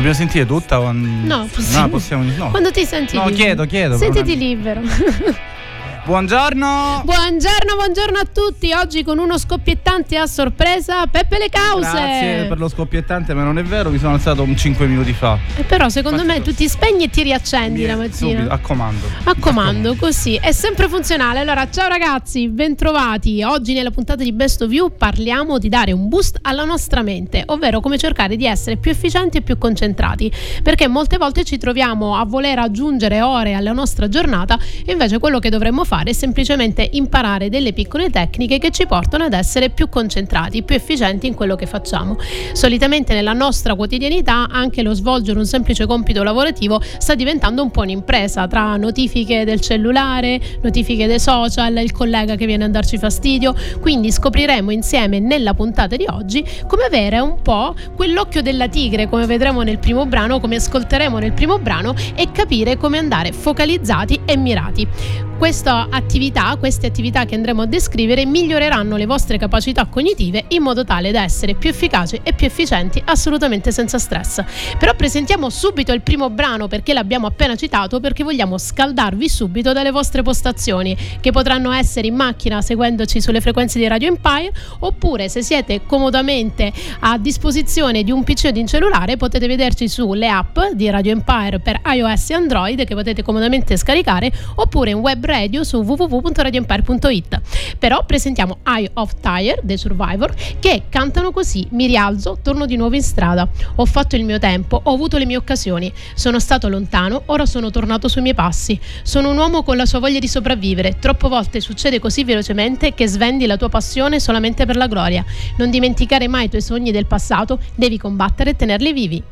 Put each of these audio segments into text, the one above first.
Dobbiamo sentire tutta? O... No, possiamo. No, possiamo. No. Quando ti senti No, libero. chiedo, chiedo. Sentiti libero. Buongiorno! buongiorno, buongiorno a tutti. Oggi con uno scoppiettante a sorpresa, Peppe Le Cause. Grazie per lo scoppiettante, ma non è vero, mi sono alzato un 5 minuti fa. Eh, Però secondo Faccio me tu ti spegni e ti riaccendi la mattina. Subito, a comando. A comando, così è sempre funzionale. Allora, ciao ragazzi, bentrovati. Oggi nella puntata di Best of You parliamo di dare un boost alla nostra mente, ovvero come cercare di essere più efficienti e più concentrati. Perché molte volte ci troviamo a voler aggiungere ore alla nostra giornata e invece quello che dovremmo fare è semplicemente imparare delle piccole tecniche che ci portano ad essere più concentrati, più efficienti in quello che facciamo. Solitamente nella nostra quotidianità anche lo svolgere un semplice compito lavorativo sta diventando un po' un'impresa tra notifiche del cellulare, notifiche dei social, il collega che viene a darci fastidio. Quindi scopriremo insieme nella puntata di oggi come avere un po' quell'occhio della tigre, come vedremo nel primo brano, come ascolteremo nel primo brano e capire come andare focalizzati e mirati. Questa attività, queste attività che andremo a descrivere miglioreranno le vostre capacità cognitive in modo tale da essere più efficaci e più efficienti assolutamente senza stress. Però presentiamo subito il primo brano perché l'abbiamo appena citato perché vogliamo scaldarvi subito dalle vostre postazioni che potranno essere in macchina seguendoci sulle frequenze di Radio Empire oppure se siete comodamente a disposizione di un PC o di un cellulare potete vederci sulle app di Radio Empire per iOS e Android che potete comodamente scaricare oppure in web radio su www.radioempire.it. Però presentiamo Eye of Tire dei Survivor che cantano così: Mi rialzo, torno di nuovo in strada. Ho fatto il mio tempo, ho avuto le mie occasioni. Sono stato lontano, ora sono tornato sui miei passi. Sono un uomo con la sua voglia di sopravvivere. Troppe volte succede così velocemente che svendi la tua passione solamente per la gloria. Non dimenticare mai i tuoi sogni del passato, devi combattere e tenerli vivi.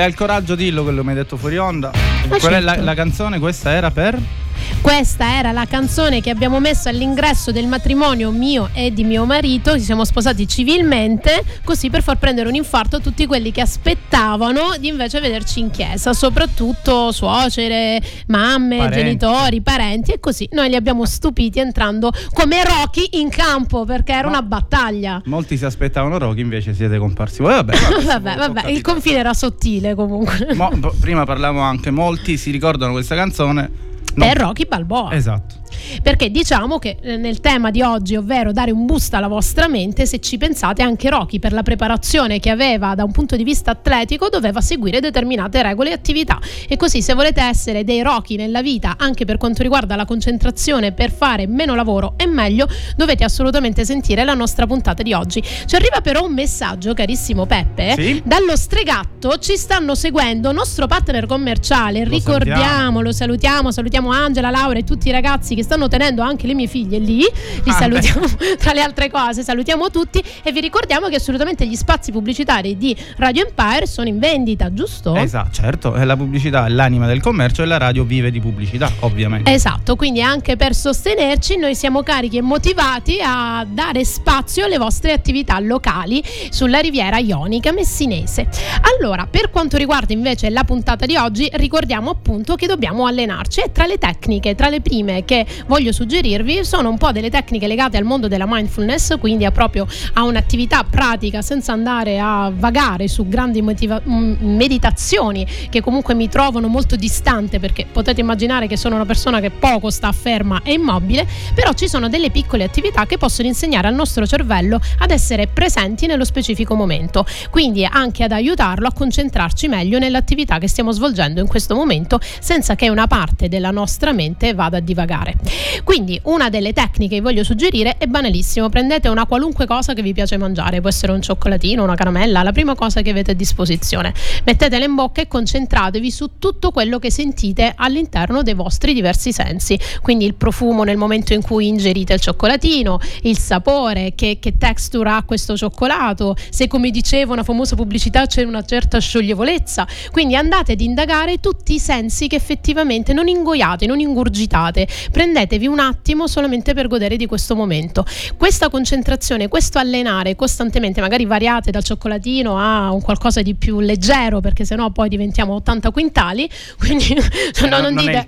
Se hai il coraggio dillo quello che mi hai detto fuori onda. Ma Qual certo. è la, certo. la canzone? Questa era per? Questa era la canzone che abbiamo messo all'ingresso del matrimonio mio e di mio marito, ci siamo sposati civilmente, così per far prendere un infarto a tutti quelli che aspettavano di invece vederci in chiesa, soprattutto suocere, mamme, parenti. genitori, parenti e così. Noi li abbiamo stupiti entrando come Rocky in campo perché era Ma una battaglia. Molti si aspettavano Rocky, invece siete comparsi voi. Vabbè, vabbè, vabbè, vabbè il confine era sottile comunque. Mo, prima parlavamo anche, molti si ricordano questa canzone No. Per Rocky Balboa. Esatto. Perché diciamo che eh, nel tema di oggi, ovvero dare un boost alla vostra mente, se ci pensate, anche Rocky per la preparazione che aveva da un punto di vista atletico doveva seguire determinate regole e attività. E così se volete essere dei Rocky nella vita, anche per quanto riguarda la concentrazione per fare meno lavoro e meglio, dovete assolutamente sentire la nostra puntata di oggi. Ci arriva però un messaggio, carissimo Peppe, sì? dallo Stregatto ci stanno seguendo nostro partner commerciale, lo ricordiamo, salutiamo. lo salutiamo, salutiamo Angela, Laura e tutti i ragazzi che stanno tenendo anche le mie figlie lì. Li ah, salutiamo beh. tra le altre cose, salutiamo tutti e vi ricordiamo che assolutamente gli spazi pubblicitari di Radio Empire sono in vendita, giusto? Esatto, certo, la pubblicità è l'anima del commercio e la radio vive di pubblicità, ovviamente. Esatto, quindi anche per sostenerci noi siamo carichi e motivati a dare spazio alle vostre attività locali sulla riviera ionica messinese. Allora, per quanto riguarda invece la puntata di oggi, ricordiamo appunto che dobbiamo allenarci e tra le tecniche, tra le prime che voglio suggerirvi sono un po' delle tecniche legate al mondo della mindfulness, quindi a proprio a un'attività pratica senza andare a vagare su grandi motiva- meditazioni che comunque mi trovano molto distante perché potete immaginare che sono una persona che poco sta ferma e immobile, però ci sono delle piccole attività che possono insegnare al nostro cervello ad essere presenti nello specifico momento, quindi anche ad aiutarlo a concentrarci meglio nell'attività che stiamo svolgendo in questo momento senza che una parte della nostra mente vada a divagare. Quindi una delle tecniche che voglio suggerire è banalissimo, prendete una qualunque cosa che vi piace mangiare, può essere un cioccolatino, una caramella, la prima cosa che avete a disposizione. Mettetela in bocca e concentratevi su tutto quello che sentite all'interno dei vostri diversi sensi, quindi il profumo nel momento in cui ingerite il cioccolatino, il sapore, che, che texture ha questo cioccolato, se come dicevo una famosa pubblicità c'è una certa scioglievolezza, quindi andate ad indagare tutti i sensi che effettivamente non ingoiate, non ingurgitate, prendetevi un attimo solamente per godere di questo momento. Questa concentrazione, questo allenare costantemente, magari variate dal cioccolatino a un qualcosa di più leggero, perché sennò poi diventiamo 80 quintali. Quindi eh, no, non, non, dite,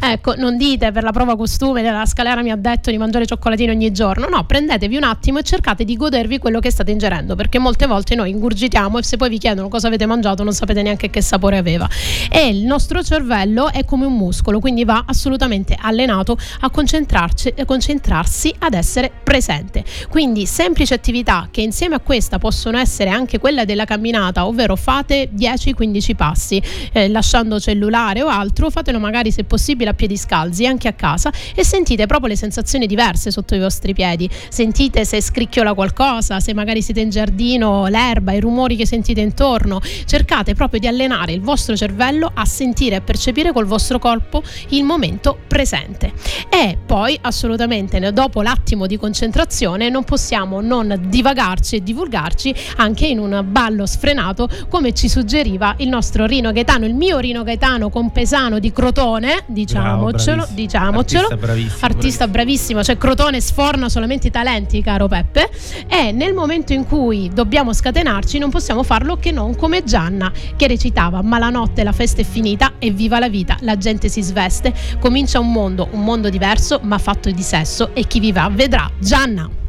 ecco, non dite per la prova costume della scalera mi ha detto di mangiare cioccolatino ogni giorno. No, prendetevi un attimo e cercate di godervi quello che state ingerendo, perché molte volte noi ingurgitiamo e se poi vi chiedono cosa avete mangiato non sapete neanche che sapore aveva. E il nostro cervello è come un muscolo, quindi va assolutamente allenato a concentrarsi ad essere presente. Quindi semplici attività che insieme a questa possono essere anche quella della camminata, ovvero fate 10-15 passi eh, lasciando cellulare o altro, fatelo magari se possibile a piedi scalzi anche a casa e sentite proprio le sensazioni diverse sotto i vostri piedi. Sentite se scricchiola qualcosa, se magari siete in giardino, l'erba, i rumori che sentite intorno. Cercate proprio di allenare il vostro cervello a sentire e percepire col vostro corpo il momento presente. E poi assolutamente dopo l'attimo di concentrazione non possiamo non divagarci e divulgarci anche in un ballo sfrenato come ci suggeriva il nostro Rino Gaetano, il mio Rino Gaetano compesano di Crotone, diciamocelo, Bravo, diciamocelo. Artista bravissimo. Artista bravissimo, cioè Crotone sforna solamente i talenti, caro Peppe, e nel momento in cui dobbiamo scatenarci non possiamo farlo che non come Gianna che recitava "Ma la notte la festa è finita e viva la vita, la gente si sveste, comincia un mondo, un mondo diverso ma fatto di sesso e chi vivrà vedrà. Gianna.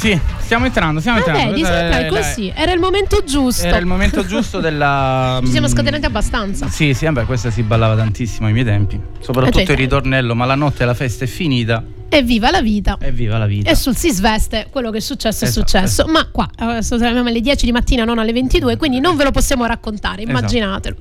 Sì, stiamo entrando, stiamo Vabbè, entrando. sembra è- così. Era il momento giusto. Era il momento giusto della. Ci siamo mm, scatenati abbastanza. Sì, sì, vabbè, questa si ballava tantissimo ai miei tempi. Soprattutto Eh, cioè, il ritornello, ma la notte la festa è finita. Evviva la vita. Evviva la vita. E sul si sveste quello che è successo Esatto, è successo. Ma qua adesso siamo alle 10 di mattina, non alle 22, quindi non ve lo possiamo raccontare, Esatto. immaginatelo.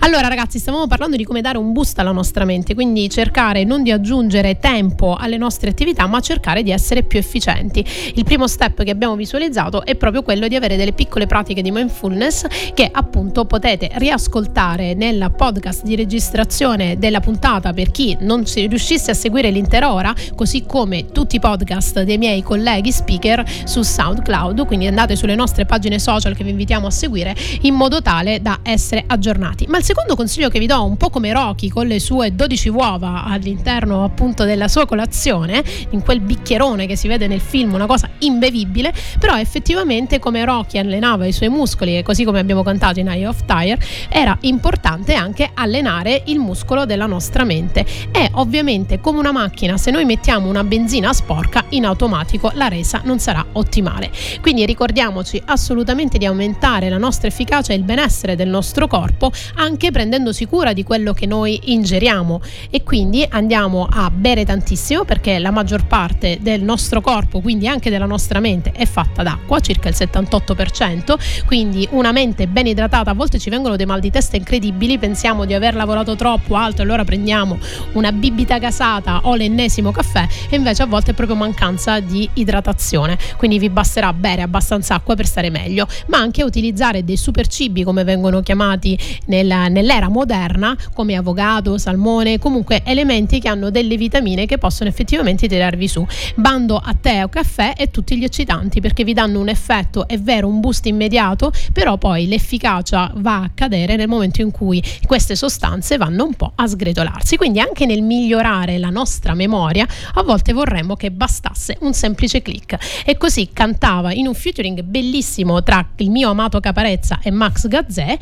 Allora, ragazzi, stavamo parlando di come dare un boost alla nostra mente, quindi cercare non di aggiungere tempo alle nostre attività, ma cercare di essere più efficienti. Il primo step che abbiamo visualizzato è proprio quello di avere delle piccole pratiche di mindfulness che appunto potete riascoltare nel podcast di registrazione della puntata per chi non riuscisse a seguire l'intera ora, così come tutti i podcast dei miei colleghi speaker su SoundCloud, quindi andate sulle nostre pagine social che vi invitiamo a seguire in modo tale da essere aggiornati. Ma il secondo consiglio che vi do, un po' come Rocky con le sue 12 uova all'interno appunto della sua colazione, in quel bicchierone che si vede nel film, una cosa imbevibile, però effettivamente come Rocky allenava i suoi muscoli e così come abbiamo cantato in Eye of Tire, era importante anche allenare il muscolo della nostra mente. E ovviamente come una macchina, se noi mettiamo una benzina sporca, in automatico la resa non sarà ottimale. Quindi ricordiamoci assolutamente di aumentare la nostra efficacia e il benessere del nostro corpo, anche prendendosi cura di quello che noi ingeriamo. E quindi andiamo a bere tantissimo perché la maggior parte del nostro corpo, quindi anche della nostra mente, è fatta d'acqua, circa il 78%. Quindi una mente ben idratata, a volte ci vengono dei mal di testa incredibili, pensiamo di aver lavorato troppo alto, allora prendiamo una bibita gasata o l'ennesimo caffè e invece a volte è proprio mancanza di idratazione. Quindi vi basterà bere abbastanza acqua per stare meglio, ma anche utilizzare dei super cibi come vengono chiamati nella- nell'era moderna, come avocado, salmone, comunque elementi che hanno delle vitamine che possono effettivamente tirarvi su. Bando a tè o caffè e tutti gli eccitanti perché vi danno un effetto, è vero, un boost immediato, però poi l'efficacia va a cadere nel momento in cui queste sostanze vanno un po' a sgretolarsi. Quindi anche nel migliorare la nostra memoria, a volte vorremmo che bastasse un semplice click. E così cantava in un featuring bellissimo tra il mio amato Caparezza e Max Gazzè.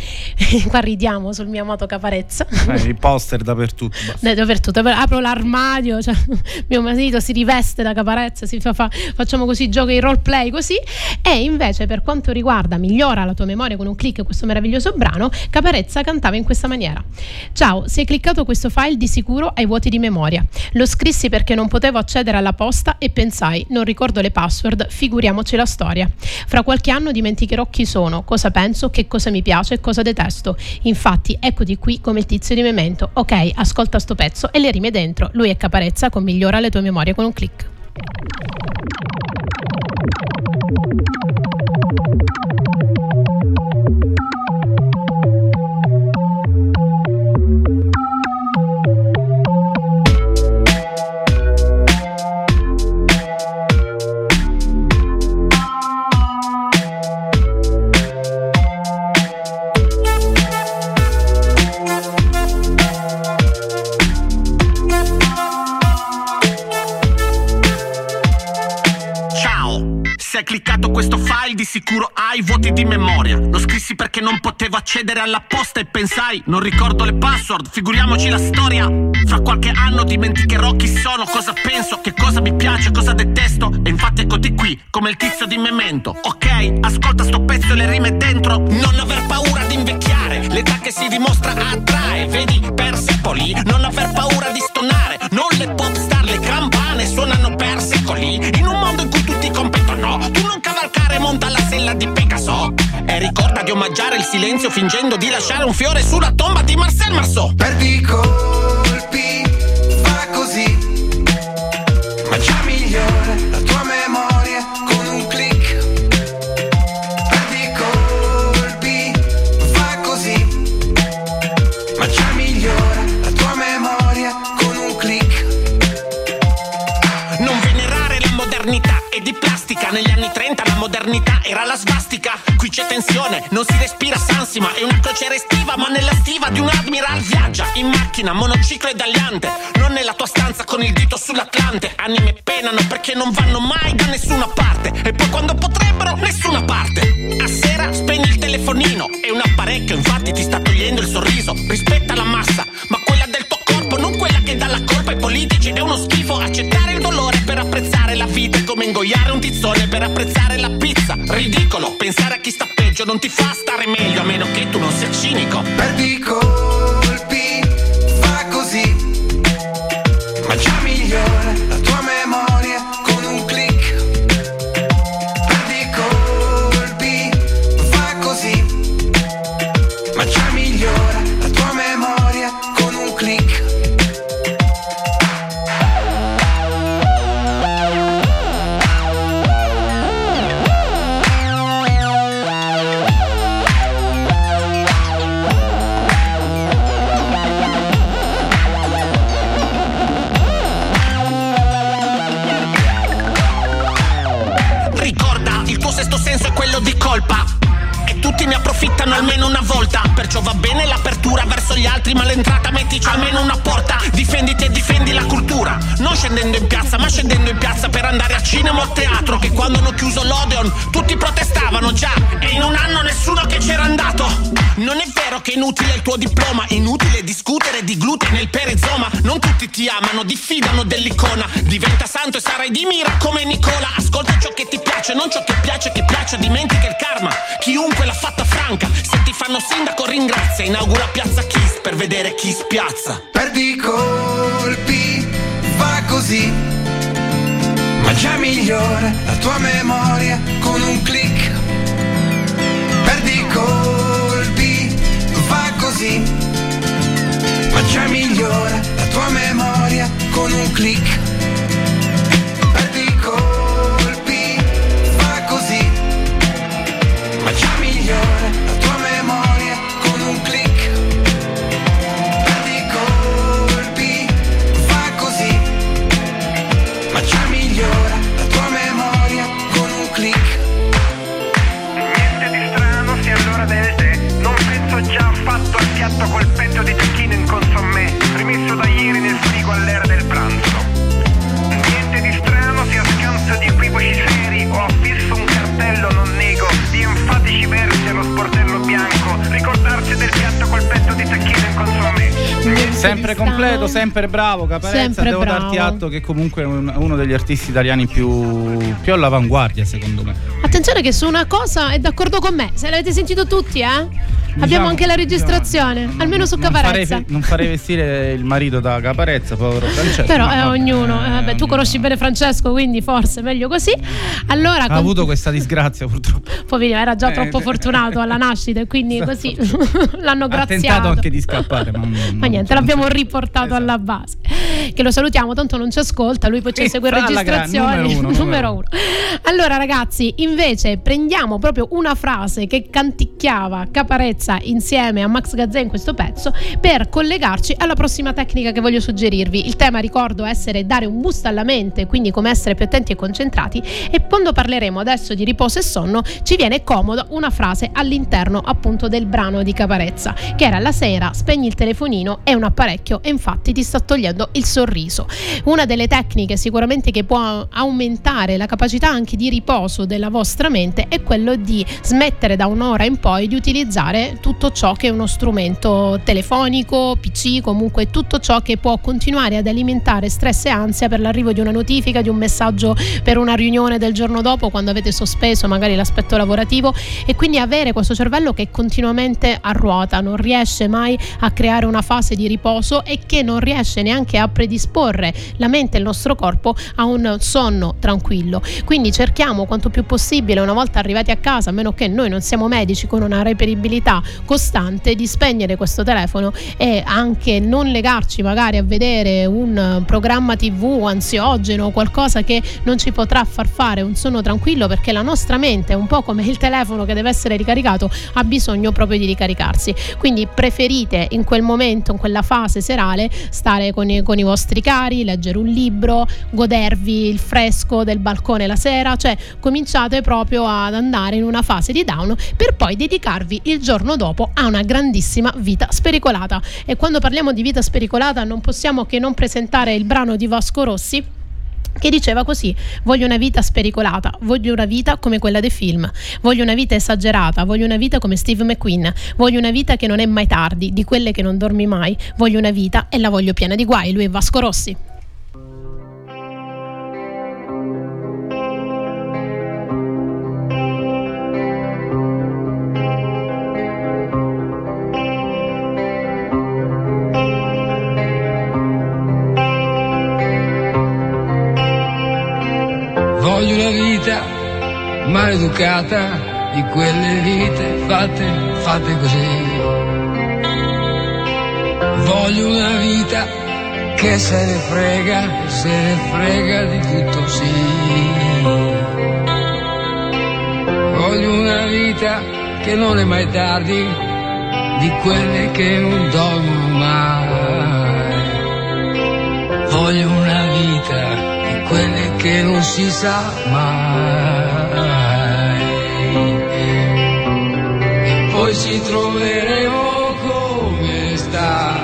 Qua ridiamo sul mio amato Caparezza. Eh, I poster dappertutto. Ne- Dappertutto, apro l'armadio, cioè, mio marito si riveste da caparezza, si fa, fa- facciamo così, gioca i roleplay così. E invece, per quanto riguarda Migliora la tua memoria con un click questo meraviglioso brano, Caparezza cantava in questa maniera: Ciao, se hai cliccato questo file, di sicuro hai vuoti di memoria. Lo scrissi perché non potevo accedere alla posta e pensai, non ricordo le password, figuriamoci la storia. Fra qualche anno dimenticherò chi sono, cosa penso, che cosa mi piace e cosa detesto. Infatti, eccoti qui come il tizio di Memento. Ok, ascolta sto pezzo e le rime dentro. Lui è Caparezza con Migliora le tue memorie con un click. Accedere alla posta e pensai, non ricordo le password, figuriamoci la storia. Fra qualche anno dimenticherò chi sono, cosa penso, che cosa mi piace, cosa detesto. E infatti eccoti qui, come il tizio di Memento. Ok, ascolta sto pezzo e le rime dentro. Non aver paura di invecchiare, l'età che si dimostra attrae. Vedi Persepoli, non aver paura di stonare. Non le pop star, le campane suonano per secoli. In un mondo in cui tutti competono, tu non cavalcare, monta la sella di Pegaso. E ricorda di omaggiare il silenzio fingendo di lasciare un fiore sulla tomba di Marcel Marceau. Perdi colpi, fa così. Ma già migliora la tua memoria con un click. Perdi colpi, fa così. Ma già migliora la tua memoria con un click. Non venerare la modernità è di plastica Negli anni 30 la modernità era la svastica c'è tensione, non si respira sansima È una crociera estiva ma nella stiva di un admiral viaggia In macchina, monociclo e dagliante Non nella tua stanza con il dito sull'Atlante. Anime penano perché non vanno mai da nessuna parte. E poi quando potrebbero, nessuna parte. A sera spegni il telefonino È un apparecchio infatti ti sta togliendo il sorriso. Rispetta la massa, ma quella del tuo corpo Non quella che dà la colpa ai politici. Ed è uno schifo accettare il dolore per apprezzare la vita è come ingoiare un tizzone per apprezzare. Ridicolo, pensare a chi sta peggio non ti fa stare meglio, a meno che tu non sia cinico. Perdi verso gli altri, ma l'entrata mettici almeno una porta. Difenditi e difendi la cultura. Non scendendo in piazza, ma scendendo in piazza per andare a cinema o teatro. Che quando hanno chiuso l'Odeon, tutti protestavano già. E in un anno nessuno che c'era andato. Non è vero che è inutile il tuo diploma. Inutile discutere di glutine e il perizoma. Non tutti ti amano, diffidano dell'icona. Diventa santo e sarai di mira come Nicola. Ascolta ciò che ti piace, non ciò che piace che piaccia. Dimentica il karma. Chiunque l'ha fatta franca. Se ti fanno sindaco, ringrazia. Inaugura Piazza Kiss per vedere chi spiazza. Perdi colpi, fa così. Ma già migliore la tua memoria con un click. Perdi colpi, fa così. Ma già migliore la tua memoria con un click. Sempre completo, sempre bravo, Caparezza. Sempre Devo bravo. darti atto che comunque è un- uno degli artisti italiani più, più all'avanguardia, secondo me. Attenzione che su una cosa è d'accordo con me. Se l'avete sentito tutti, eh? Abbiamo Diciamo- anche la registrazione, diciamo, almeno su non Caparezza. non farei vestire il marito da Caparezza, povero Francesco. Però ma eh, ognuno, eh, vabbè, tu conosci bene Francesco, quindi forse meglio così. Allora, Ha con- avuto questa disgrazia purtroppo. poverino, era già Eh, troppo eh, fortunato alla nascita e quindi così l'hanno Ha graziato. tentato anche di scappare, ma, Ma niente, l'abbiamo riportato Esatto. alla base. Che lo salutiamo, tanto non ci ascolta, lui poi ci segue in registrazioni. numero uno, numero uno. Allora, ragazzi, invece prendiamo proprio una frase che canticchiava Caparezza insieme a Max Gazzè in questo pezzo per collegarci alla prossima tecnica che voglio suggerirvi. Il tema, ricordo, essere dare un boost alla mente, quindi come essere più attenti e concentrati. E quando parleremo adesso di riposo e sonno, ci viene comoda una frase all'interno appunto del brano di Caparezza, che era la sera spegni il telefonino, è un apparecchio e infatti ti sta togliendo il sorriso. Una delle tecniche sicuramente che può aumentare la capacità anche di riposo della vostra mente è quello di smettere da un'ora in poi di utilizzare tutto ciò che è uno strumento telefonico, PC, comunque tutto ciò che può continuare ad alimentare stress e ansia per l'arrivo di una notifica, di un messaggio per una riunione del giorno dopo quando avete sospeso magari l'aspetto lavorativo e quindi avere questo cervello che continuamente a ruota, non riesce mai a creare una fase di riposo e che non riesce neanche a predisporre la mente e il nostro corpo a un sonno tranquillo. Quindi cerchiamo quanto più possibile, una volta arrivati a casa, a meno che noi non siamo medici con una reperibilità costante, di spegnere questo telefono e anche non legarci magari a vedere un programma tv ansiogeno, qualcosa che non ci potrà far fare un sonno tranquillo perché la nostra mente è un po' come il telefono che deve essere ricaricato, ha bisogno proprio di ricaricarsi. Quindi preferite in quel momento, in quella fase serale, stare con i, con i vostri cari, leggere un libro, godervi il fresco del balcone la sera, cioè cominciate proprio ad andare in una fase di down per poi dedicarvi il giorno dopo a una grandissima vita spericolata. E quando parliamo di vita spericolata non possiamo che non presentare il brano di Vasco Rossi che diceva così: Voglio una vita spericolata, voglio una vita come quella dei film, voglio una vita esagerata, voglio una vita come Steve McQueen, voglio una vita che non è mai tardi, di quelle che non dormi mai, voglio una vita e la voglio piena di guai. Lui è Vasco Rossi. Maleducata di quelle vite fatte, fatte così. Voglio una vita che se ne frega, se ne frega di tutto sì. Voglio una vita che non è mai tardi, di quelle che non dormono mai. Voglio una vita di quelle che non si sa mai. E poi ci troveremo come sta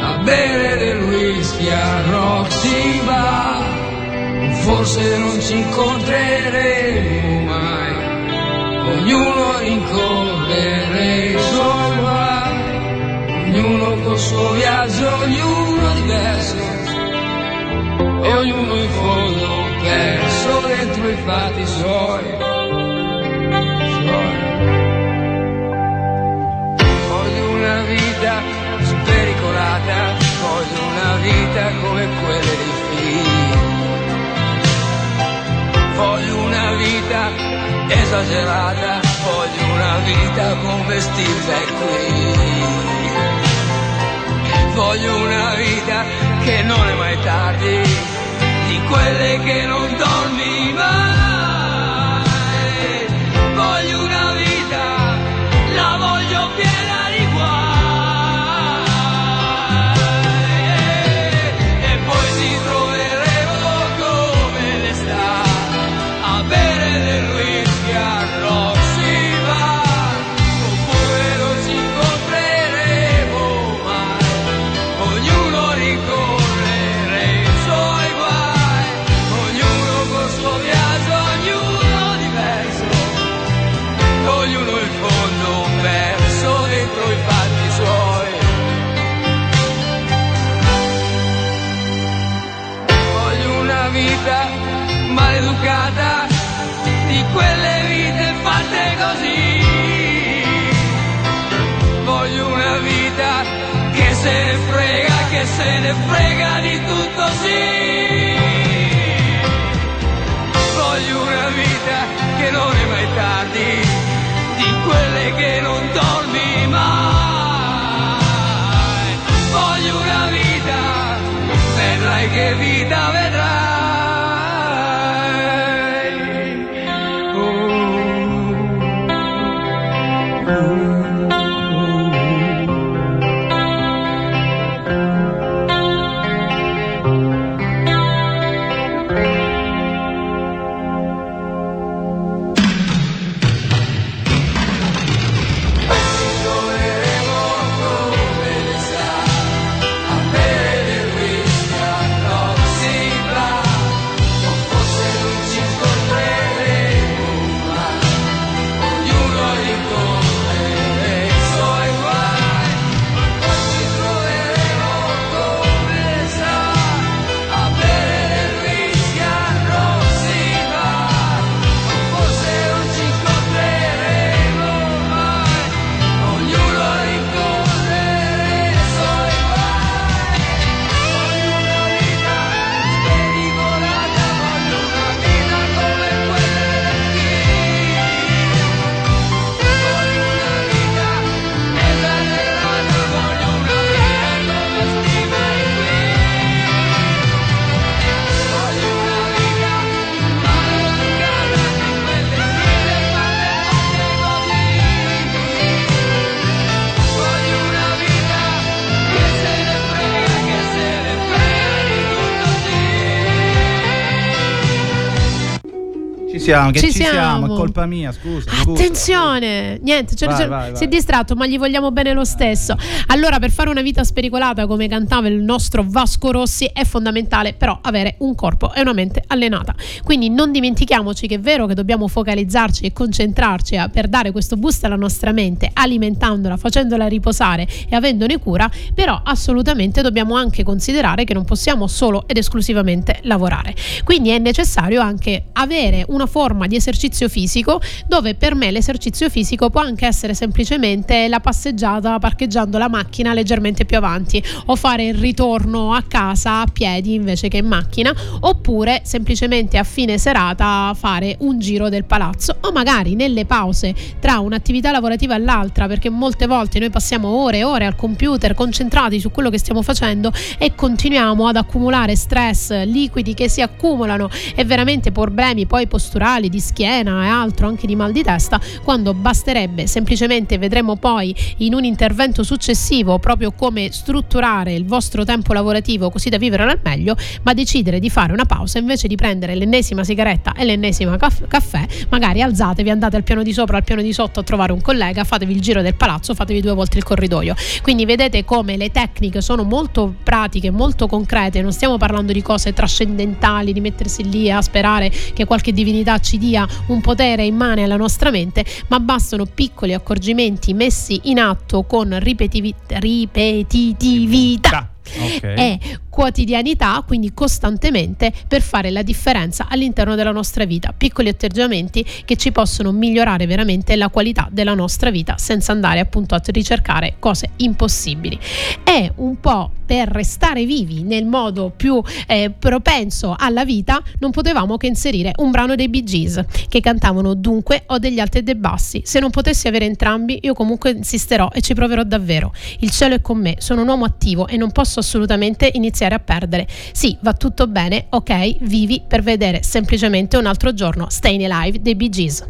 a bere del whisky a Roxy Bar. Forse non ci incontreremo mai, ognuno rincorrere i suoi guai, ognuno col suo viaggio, ognuno diverso, e ognuno in fondo perso dentro i fatti suoi. Vita spericolata, voglio una vita come quelle dei figli. Voglio una vita esagerata, voglio una vita come Steve qui. Voglio una vita che non è mai tardi, di quelle che non dormi mai. Ne frega di tutto sì. Voglio una vita che non è mai tardi, di quelle che non dormi siamo, che Ci ci, siamo. siamo. è colpa mia, scusa. Attenzione, niente, cioè, Vai, cioè, vai, si è distratto, ma gli vogliamo bene lo stesso. Allora, per fare una vita spericolata, come cantava il nostro Vasco Rossi, è fondamentale però avere un corpo e una mente allenata. Quindi non dimentichiamoci che è vero che dobbiamo focalizzarci e concentrarci per dare questo boost alla nostra mente, alimentandola, facendola riposare e avendone cura, però assolutamente dobbiamo anche considerare che non possiamo solo ed esclusivamente lavorare. Quindi è necessario anche avere una forma di esercizio fisico dove per me l'esercizio fisico può anche essere semplicemente la passeggiata parcheggiando la macchina leggermente più avanti o fare il ritorno a casa a piedi invece che in macchina oppure semplicemente a fine serata fare un giro del palazzo o magari nelle pause tra un'attività lavorativa e l'altra perché molte volte noi passiamo ore e ore al computer concentrati su quello che stiamo facendo e continuiamo ad accumulare stress liquidi che si accumulano e veramente problemi poi posturali di schiena e altro anche di mal di testa quando basterebbe semplicemente vedremo poi in un intervento successivo proprio come strutturare il vostro tempo lavorativo così da vivere al meglio ma decidere di fare una pausa invece di prendere l'ennesima sigaretta e l'ennesima caff- caffè magari alzatevi andate al piano di sopra al piano di sotto a trovare un collega fatevi il giro del palazzo fatevi due volte il corridoio. Quindi vedete come le tecniche sono molto pratiche molto concrete non stiamo parlando di cose trascendentali di mettersi lì a sperare che qualche divinità ci dia un potere immane alla nostra mente ma bastano piccoli accorgimenti messi in atto con ripetivi- ripetitività Ok. e quotidianità, quindi costantemente, per fare la differenza all'interno della nostra vita. Piccoli atteggiamenti che ci possono migliorare veramente la qualità della nostra vita senza andare appunto a ricercare cose impossibili. È un po' per restare vivi nel modo più eh, propenso alla vita, non potevamo che inserire un brano dei Bee Gees che cantavano Dunque ho degli alti e dei bassi. Se non potessi avere entrambi, io comunque insisterò e ci proverò davvero. Il cielo è con me, sono un uomo attivo e non posso assolutamente iniziare a perdere. Sì, va tutto bene, ok, vivi per vedere semplicemente un altro giorno Staying Alive dei Bee Gees.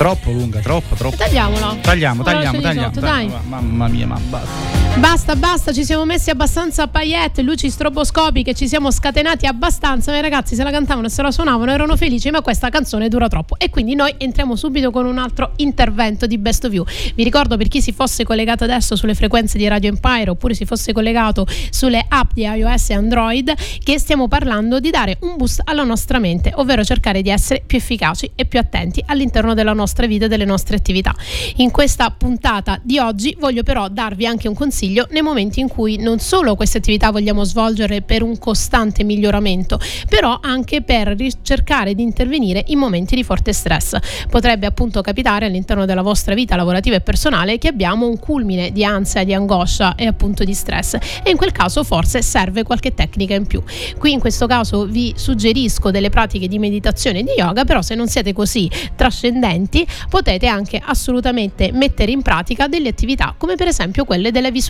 Troppo lunga, troppo, troppo. Tagliamola. Tagliamo, tagliamo, tagliamo. sotto, dai. tagliamo. Mamma mia, ma basta. Basta, basta, ci siamo messi abbastanza a paillette, luci stroboscopiche, ci siamo scatenati abbastanza, ma i ragazzi se la cantavano e se la suonavano erano felici, ma questa canzone dura troppo e quindi noi entriamo subito con un altro intervento di Best You. Vi ricordo per chi si fosse collegato adesso sulle frequenze di Radio Empire oppure si fosse collegato sulle app di iOS e Android che stiamo parlando di dare un boost alla nostra mente, ovvero cercare di essere più efficaci e più attenti all'interno della nostra vita e delle nostre attività. In questa puntata di oggi voglio però darvi anche un consiglio nei momenti in cui non solo queste attività vogliamo svolgere per un costante miglioramento, però anche per cercare di intervenire in momenti di forte stress. Potrebbe appunto capitare all'interno della vostra vita lavorativa e personale che abbiamo un culmine di ansia, di angoscia e appunto di stress e in quel caso forse serve qualche tecnica in più. Qui in questo caso vi suggerisco delle pratiche di meditazione e di yoga, però se non siete così trascendenti potete anche assolutamente mettere in pratica delle attività come per esempio quelle della visualizzazione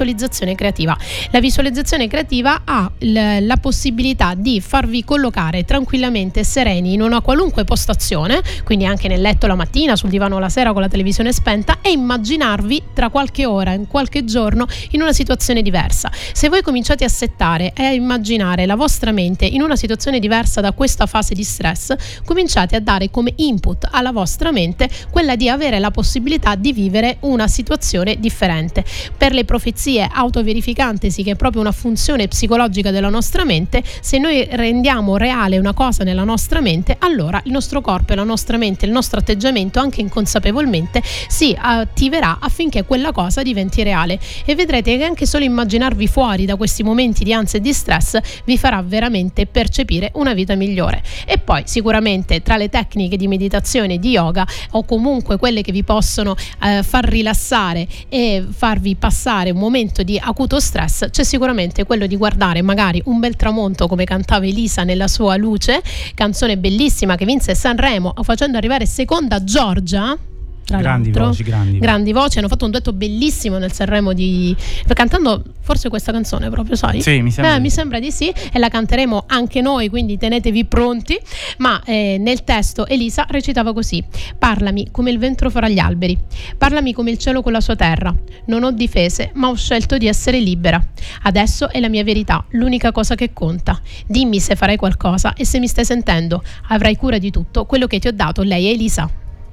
creativa. La visualizzazione creativa ha l- la possibilità di farvi collocare tranquillamente sereni in una qualunque postazione, quindi anche nel letto la mattina, sul divano la sera con la televisione spenta e immaginarvi tra qualche ora, in qualche giorno, in una situazione diversa. Se voi cominciate a settare e a immaginare la vostra mente in una situazione diversa da questa fase di stress, cominciate a dare come input alla vostra mente quella di avere la possibilità di vivere una situazione differente. Per le profezie autoverificantesi, che è proprio una funzione psicologica della nostra mente, se noi rendiamo reale una cosa nella nostra mente, allora il nostro corpo e la nostra mente, il nostro atteggiamento, anche inconsapevolmente, si attiverà affinché quella cosa diventi reale. E vedrete che anche solo immaginarvi fuori da questi momenti di ansia e di stress vi farà veramente percepire una vita migliore. E poi sicuramente tra le tecniche di meditazione di yoga o comunque quelle che vi possono eh, far rilassare e farvi passare un momento di acuto stress, c'è sicuramente quello di guardare magari un bel tramonto come cantava Elisa nella sua luce, canzone bellissima che vinse Sanremo facendo arrivare seconda Giorgia. Tra Grandi l'altro. voci, grandi. grandi voci, hanno fatto un duetto bellissimo nel Sanremo di cantando forse questa canzone proprio, sai? Sì, mi sembra Eh, di mi sì. sembra di sì e la canteremo anche noi, quindi tenetevi pronti. Ma eh, nel testo Elisa recitava così: Parlami come il vento fra gli alberi, parlami come il cielo con la sua terra. Non ho difese, ma ho scelto di essere libera. Adesso è la mia verità, l'unica cosa che conta. Dimmi se farai qualcosa e se mi stai sentendo. Avrai cura di tutto quello che ti ho dato, lei è Elisa.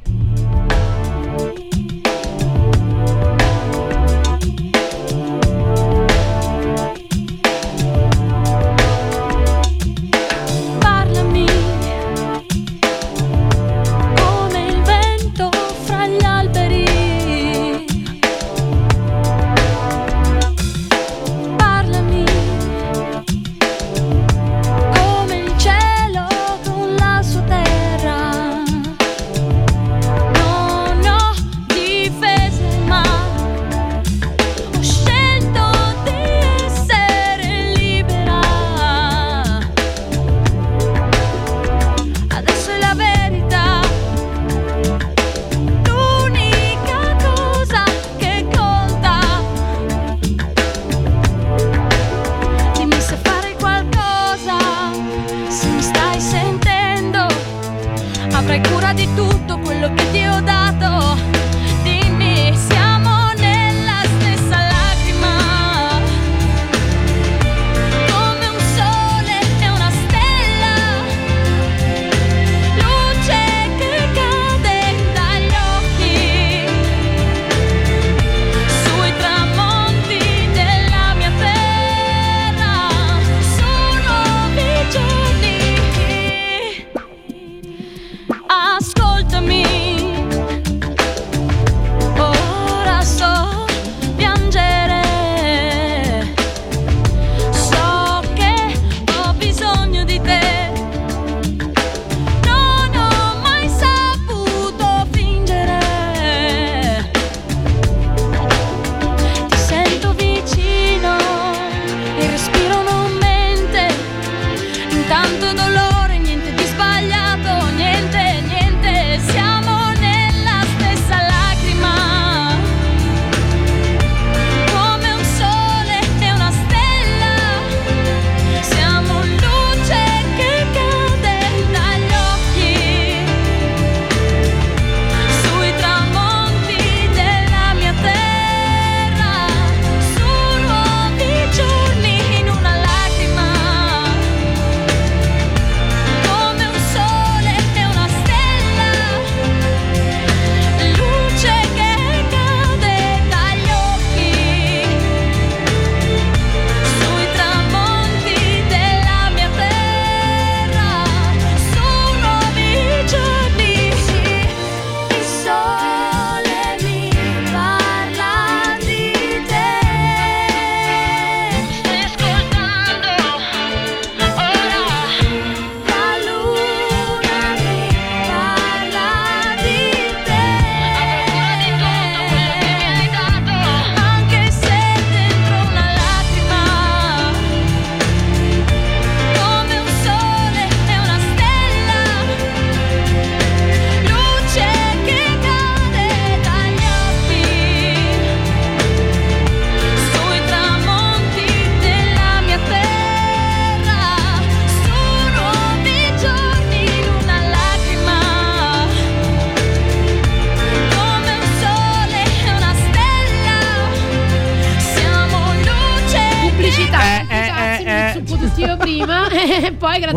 Música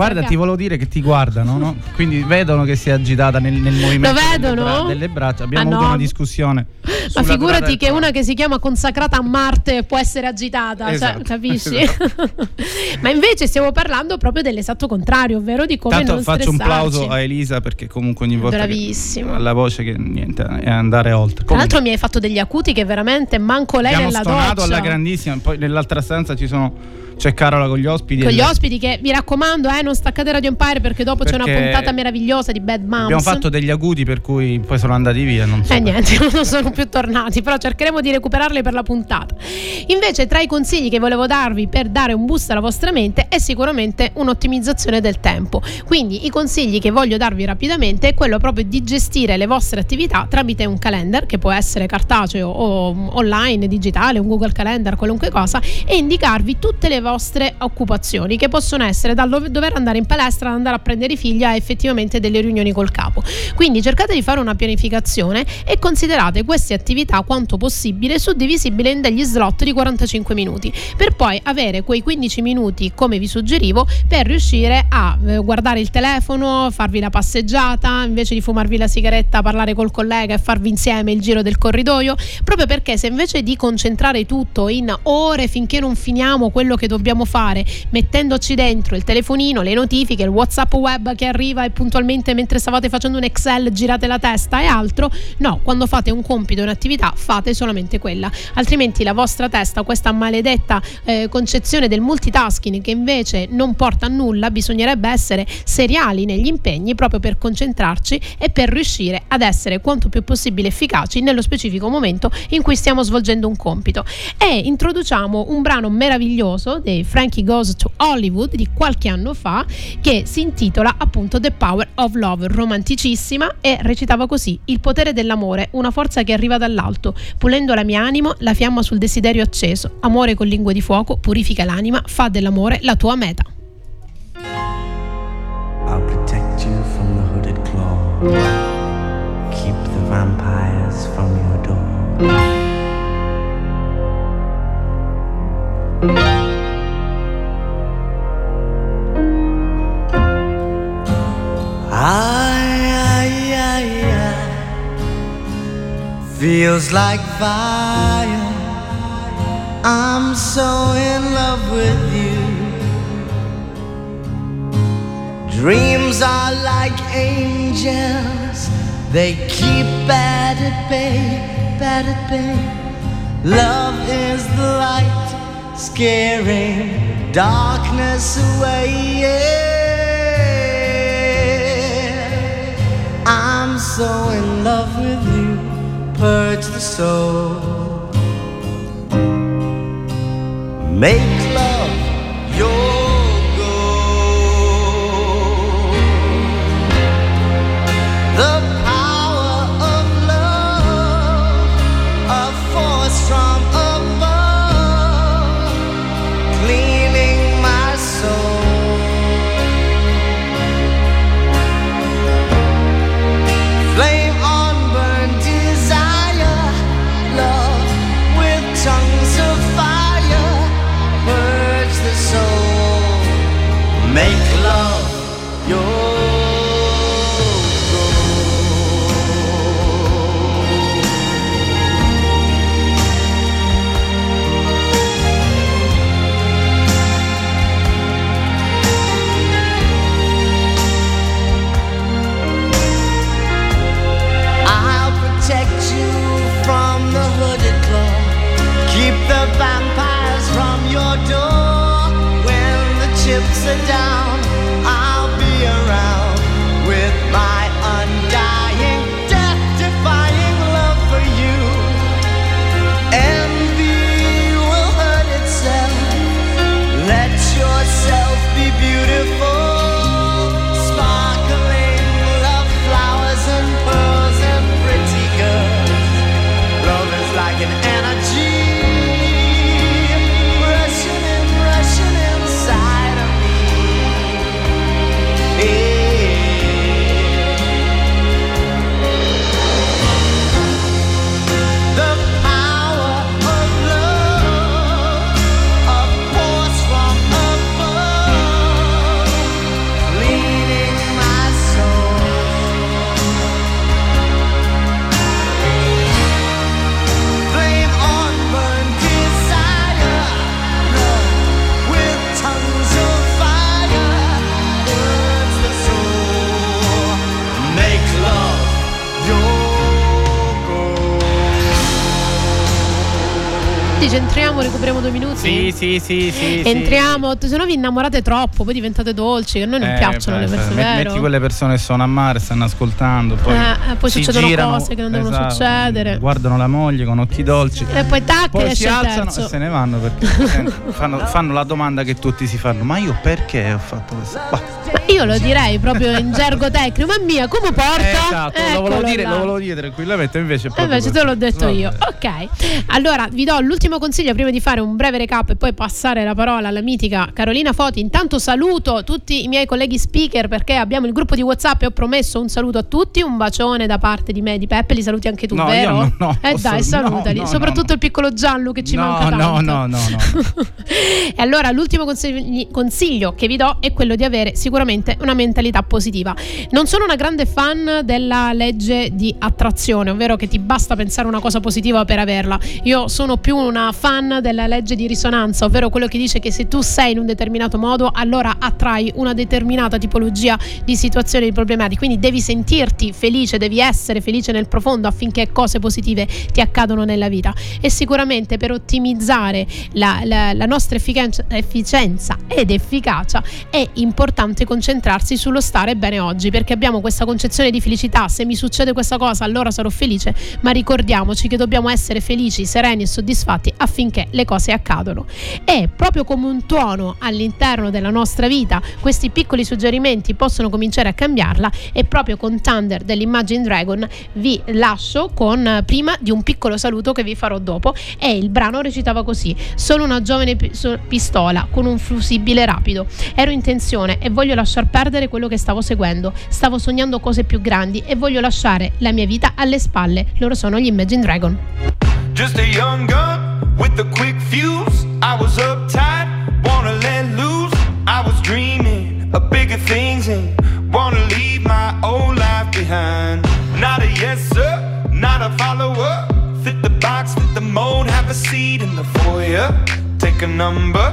Guarda, ti volevo dire che ti guardano, no? Quindi vedono che sei agitata nel, nel movimento Lo delle, bra- delle braccia. Abbiamo Ah, avuto no. una discussione. Ma figurati che una che si chiama consacrata a Marte può essere agitata, Esatto, cioè, capisci? esatto. Ma invece stiamo parlando proprio dell'esatto contrario, ovvero di come Tanto non faccio un stressarci. plauso a Elisa perché comunque ogni volta Bravissimo. che ha la voce che niente è andare oltre. Tra l'altro mi hai fatto degli acuti che veramente manco lei abbiamo nella doccia. alla grandissima, poi nell'altra stanza ci sono c'è Carola con gli ospiti. Con gli ospiti che mi raccomando, eh, non staccate Radio Empire perché dopo c'è una Perché puntata meravigliosa di Bad Moms. Abbiamo fatto degli acuti per cui poi sono andati via, non so. E niente, non sono più tornati, però cercheremo di recuperarli per la puntata. Invece, tra i consigli che volevo darvi per dare un boost alla vostra mente è sicuramente un'ottimizzazione del tempo. Quindi i consigli che voglio darvi rapidamente è quello proprio di gestire le vostre attività tramite un calendar, che può essere cartaceo o online, digitale, un Google Calendar, qualunque cosa, e indicarvi tutte le vostre occupazioni, che possono essere dal dov- dover andare in palestra andare a prendere i figli a effettivamente delle riunioni col capo. Quindi cercate di fare una pianificazione e considerate queste attività quanto possibile suddivisibili in degli slot di 45 minuti, per poi avere quei 15 minuti, come vi suggerivo, per riuscire a eh, guardare il telefono, farvi la passeggiata, invece di fumarvi la sigaretta, parlare col collega e farvi insieme il giro del corridoio, proprio perché se invece di concentrare tutto in ore finché non finiamo quello che dobbiamo fare, mettendoci dentro il telefonino, le notifiche, il WhatsApp web che arriva e puntualmente mentre stavate facendo un Excel girate la testa e altro, no, quando fate un compito, un'attività, fate solamente quella, altrimenti la vostra testa, questa maledetta eh, concezione del multitasking che invece non porta a nulla, bisognerebbe essere seriali negli impegni proprio per concentrarci e per riuscire ad essere quanto più possibile efficaci nello specifico momento in cui stiamo svolgendo un compito. E introduciamo un brano meraviglioso dei Frankie Goes to Hollywood di qualche anno fa che si intitola appunto The Power of Love, romanticissima e recitava così: Il potere dell'amore, una forza che arriva dall'alto, pulendo la mia anima, la fiamma sul desiderio acceso, amore con lingue di fuoco, purifica l'anima, fa dell'amore la tua meta. I'll protect you from the hooded claw. Keep the vampires from your door. I, I, I feels like fire. I'm so in love with you. Dreams are like angels, they keep bad at bay, bad at bay. Love is the light, scaring darkness away. Yeah. So in love with you, purge the soul. Make love your Dice entriamo, recuperiamo due minuti. Sì, sì, sì, sì. sì. Entriamo, se no vi innamorate troppo, poi diventate dolci, che a noi non Eh, piacciono beh, le persone, met-? Metti quelle persone che sono a mare, stanno ascoltando, poi, Eh, eh, poi succedono girano, cose che non devono esatto, succedere. Guardano la moglie con occhi dolci. E poi tac, Poi si alzano e se ne vanno perché fanno, fanno la domanda che tutti si fanno: Ma io perché ho fatto questo? Bah, io lo direi proprio in gergo tecnico, ma mia, come porta? esatto, lo volevo, dire, lo volevo dire tranquillamente, invece E proprio invece te l'ho detto Vabbè. io. Ok. Allora vi do l'ultimo consiglio prima di fare un breve recap e poi passare la parola alla mitica Carolina Foti. Intanto saluto tutti i miei colleghi speaker perché abbiamo il gruppo di WhatsApp e ho promesso un saluto a tutti, un bacione da parte di me e di Peppe, li saluti anche tu, No, vero? io no, no, eh posso- dai, salutali, no, no, soprattutto no. il piccolo Gianlu che ci No, manca no, tanto. no, no, no. e allora l'ultimo consigli- consiglio che vi do è quello di avere sicuramente una mentalità positiva. Non sono una grande fan della legge di attrazione, ovvero che ti basta pensare una cosa positiva per averla. Io sono più una fan della legge di risonanza, ovvero quello che dice che se tu sei in un determinato modo, allora attrai una determinata tipologia di situazioni di problematiche. Quindi devi sentirti felice, devi essere felice nel profondo affinché cose positive ti accadono nella vita. E sicuramente per ottimizzare la, la- la nostra efficienza ed efficacia è importante concentrarsi sullo stare bene oggi, perché abbiamo questa concezione di felicità, se mi succede questa cosa allora sarò felice, ma ricordiamoci che dobbiamo essere felici, sereni e soddisfatti affinché le cose accadono. E proprio come un tuono all'interno della nostra vita, questi piccoli suggerimenti possono cominciare a cambiarla e proprio con Thunder dell'Imagine Dragon vi lascio con eh, prima di un piccolo saluto che vi farò dopo. E il brano recitava così sono una giovane pistola con un fusibile rapido. Ero in tensione e voglio lasciar perdere quello che stavo seguendo stavo sognando cose più grandi e voglio lasciare la mia vita alle spalle loro sono gli Imagine Dragon Just a young gun with a quick fuse. I was uptight, wanna let loose. I was dreaming of bigger things and wanna leave my old life behind. Not a yes sir, not a follower. Fit the box, fit the mold, have a seat in the foyer. Take a number.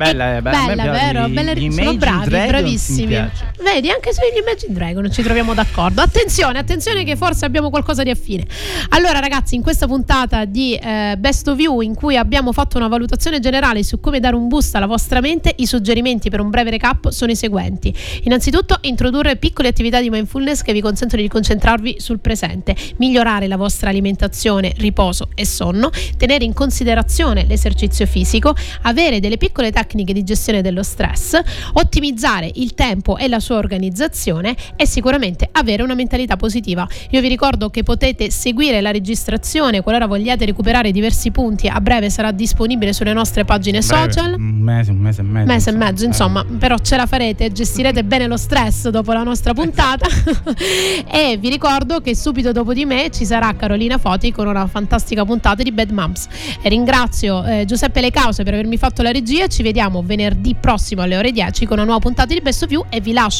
Bella, E- bella, a me bella, piace vero? gli- Bella, gli sono bravi, bravissimi. Vedi, anche sugli Imagine Dragon ci troviamo d'accordo. Attenzione, attenzione che forse abbiamo qualcosa di affine. Allora ragazzi, in questa puntata di eh, Best of You in cui abbiamo fatto una valutazione generale su come dare un boost alla vostra mente, i suggerimenti per un breve recap sono i seguenti. Innanzitutto introdurre piccole attività di mindfulness che vi consentono di concentrarvi sul presente, migliorare la vostra alimentazione, riposo e sonno, tenere in considerazione l'esercizio fisico, avere delle piccole tecniche di gestione dello stress, ottimizzare il tempo e la sua organizzazione e sicuramente avere una mentalità positiva. Io vi ricordo che potete seguire la registrazione qualora vogliate recuperare diversi punti, a breve sarà disponibile sulle nostre pagine Breve, social Un mese, un mese e mezzo. mese e mezzo, insomma, però ce la farete, gestirete bene lo stress dopo la nostra puntata. e vi ricordo che subito dopo di me ci sarà Carolina Foti con una fantastica puntata di Bad Moms. Ringrazio eh, Giuseppe Le Cause per avermi fatto la regia. Ci vediamo venerdì prossimo alle ore 10 con una nuova puntata di Best of You e vi lascio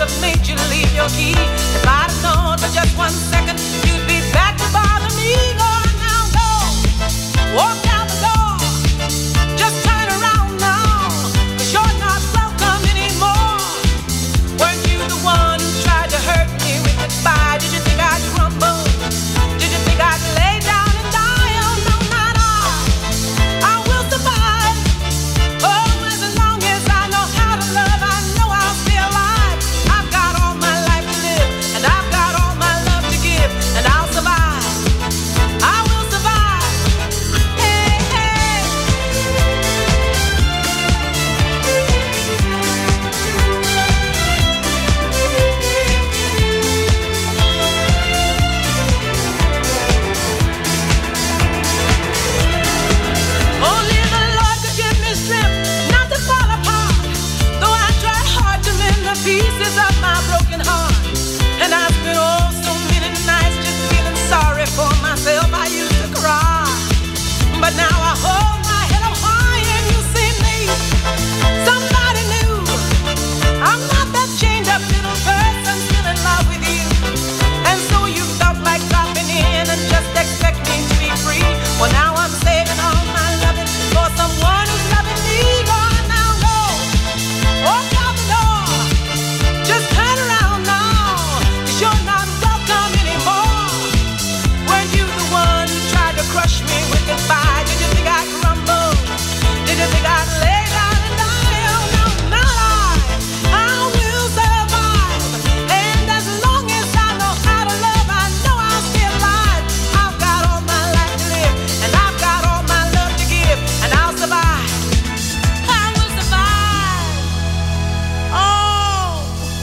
have made you leave your key.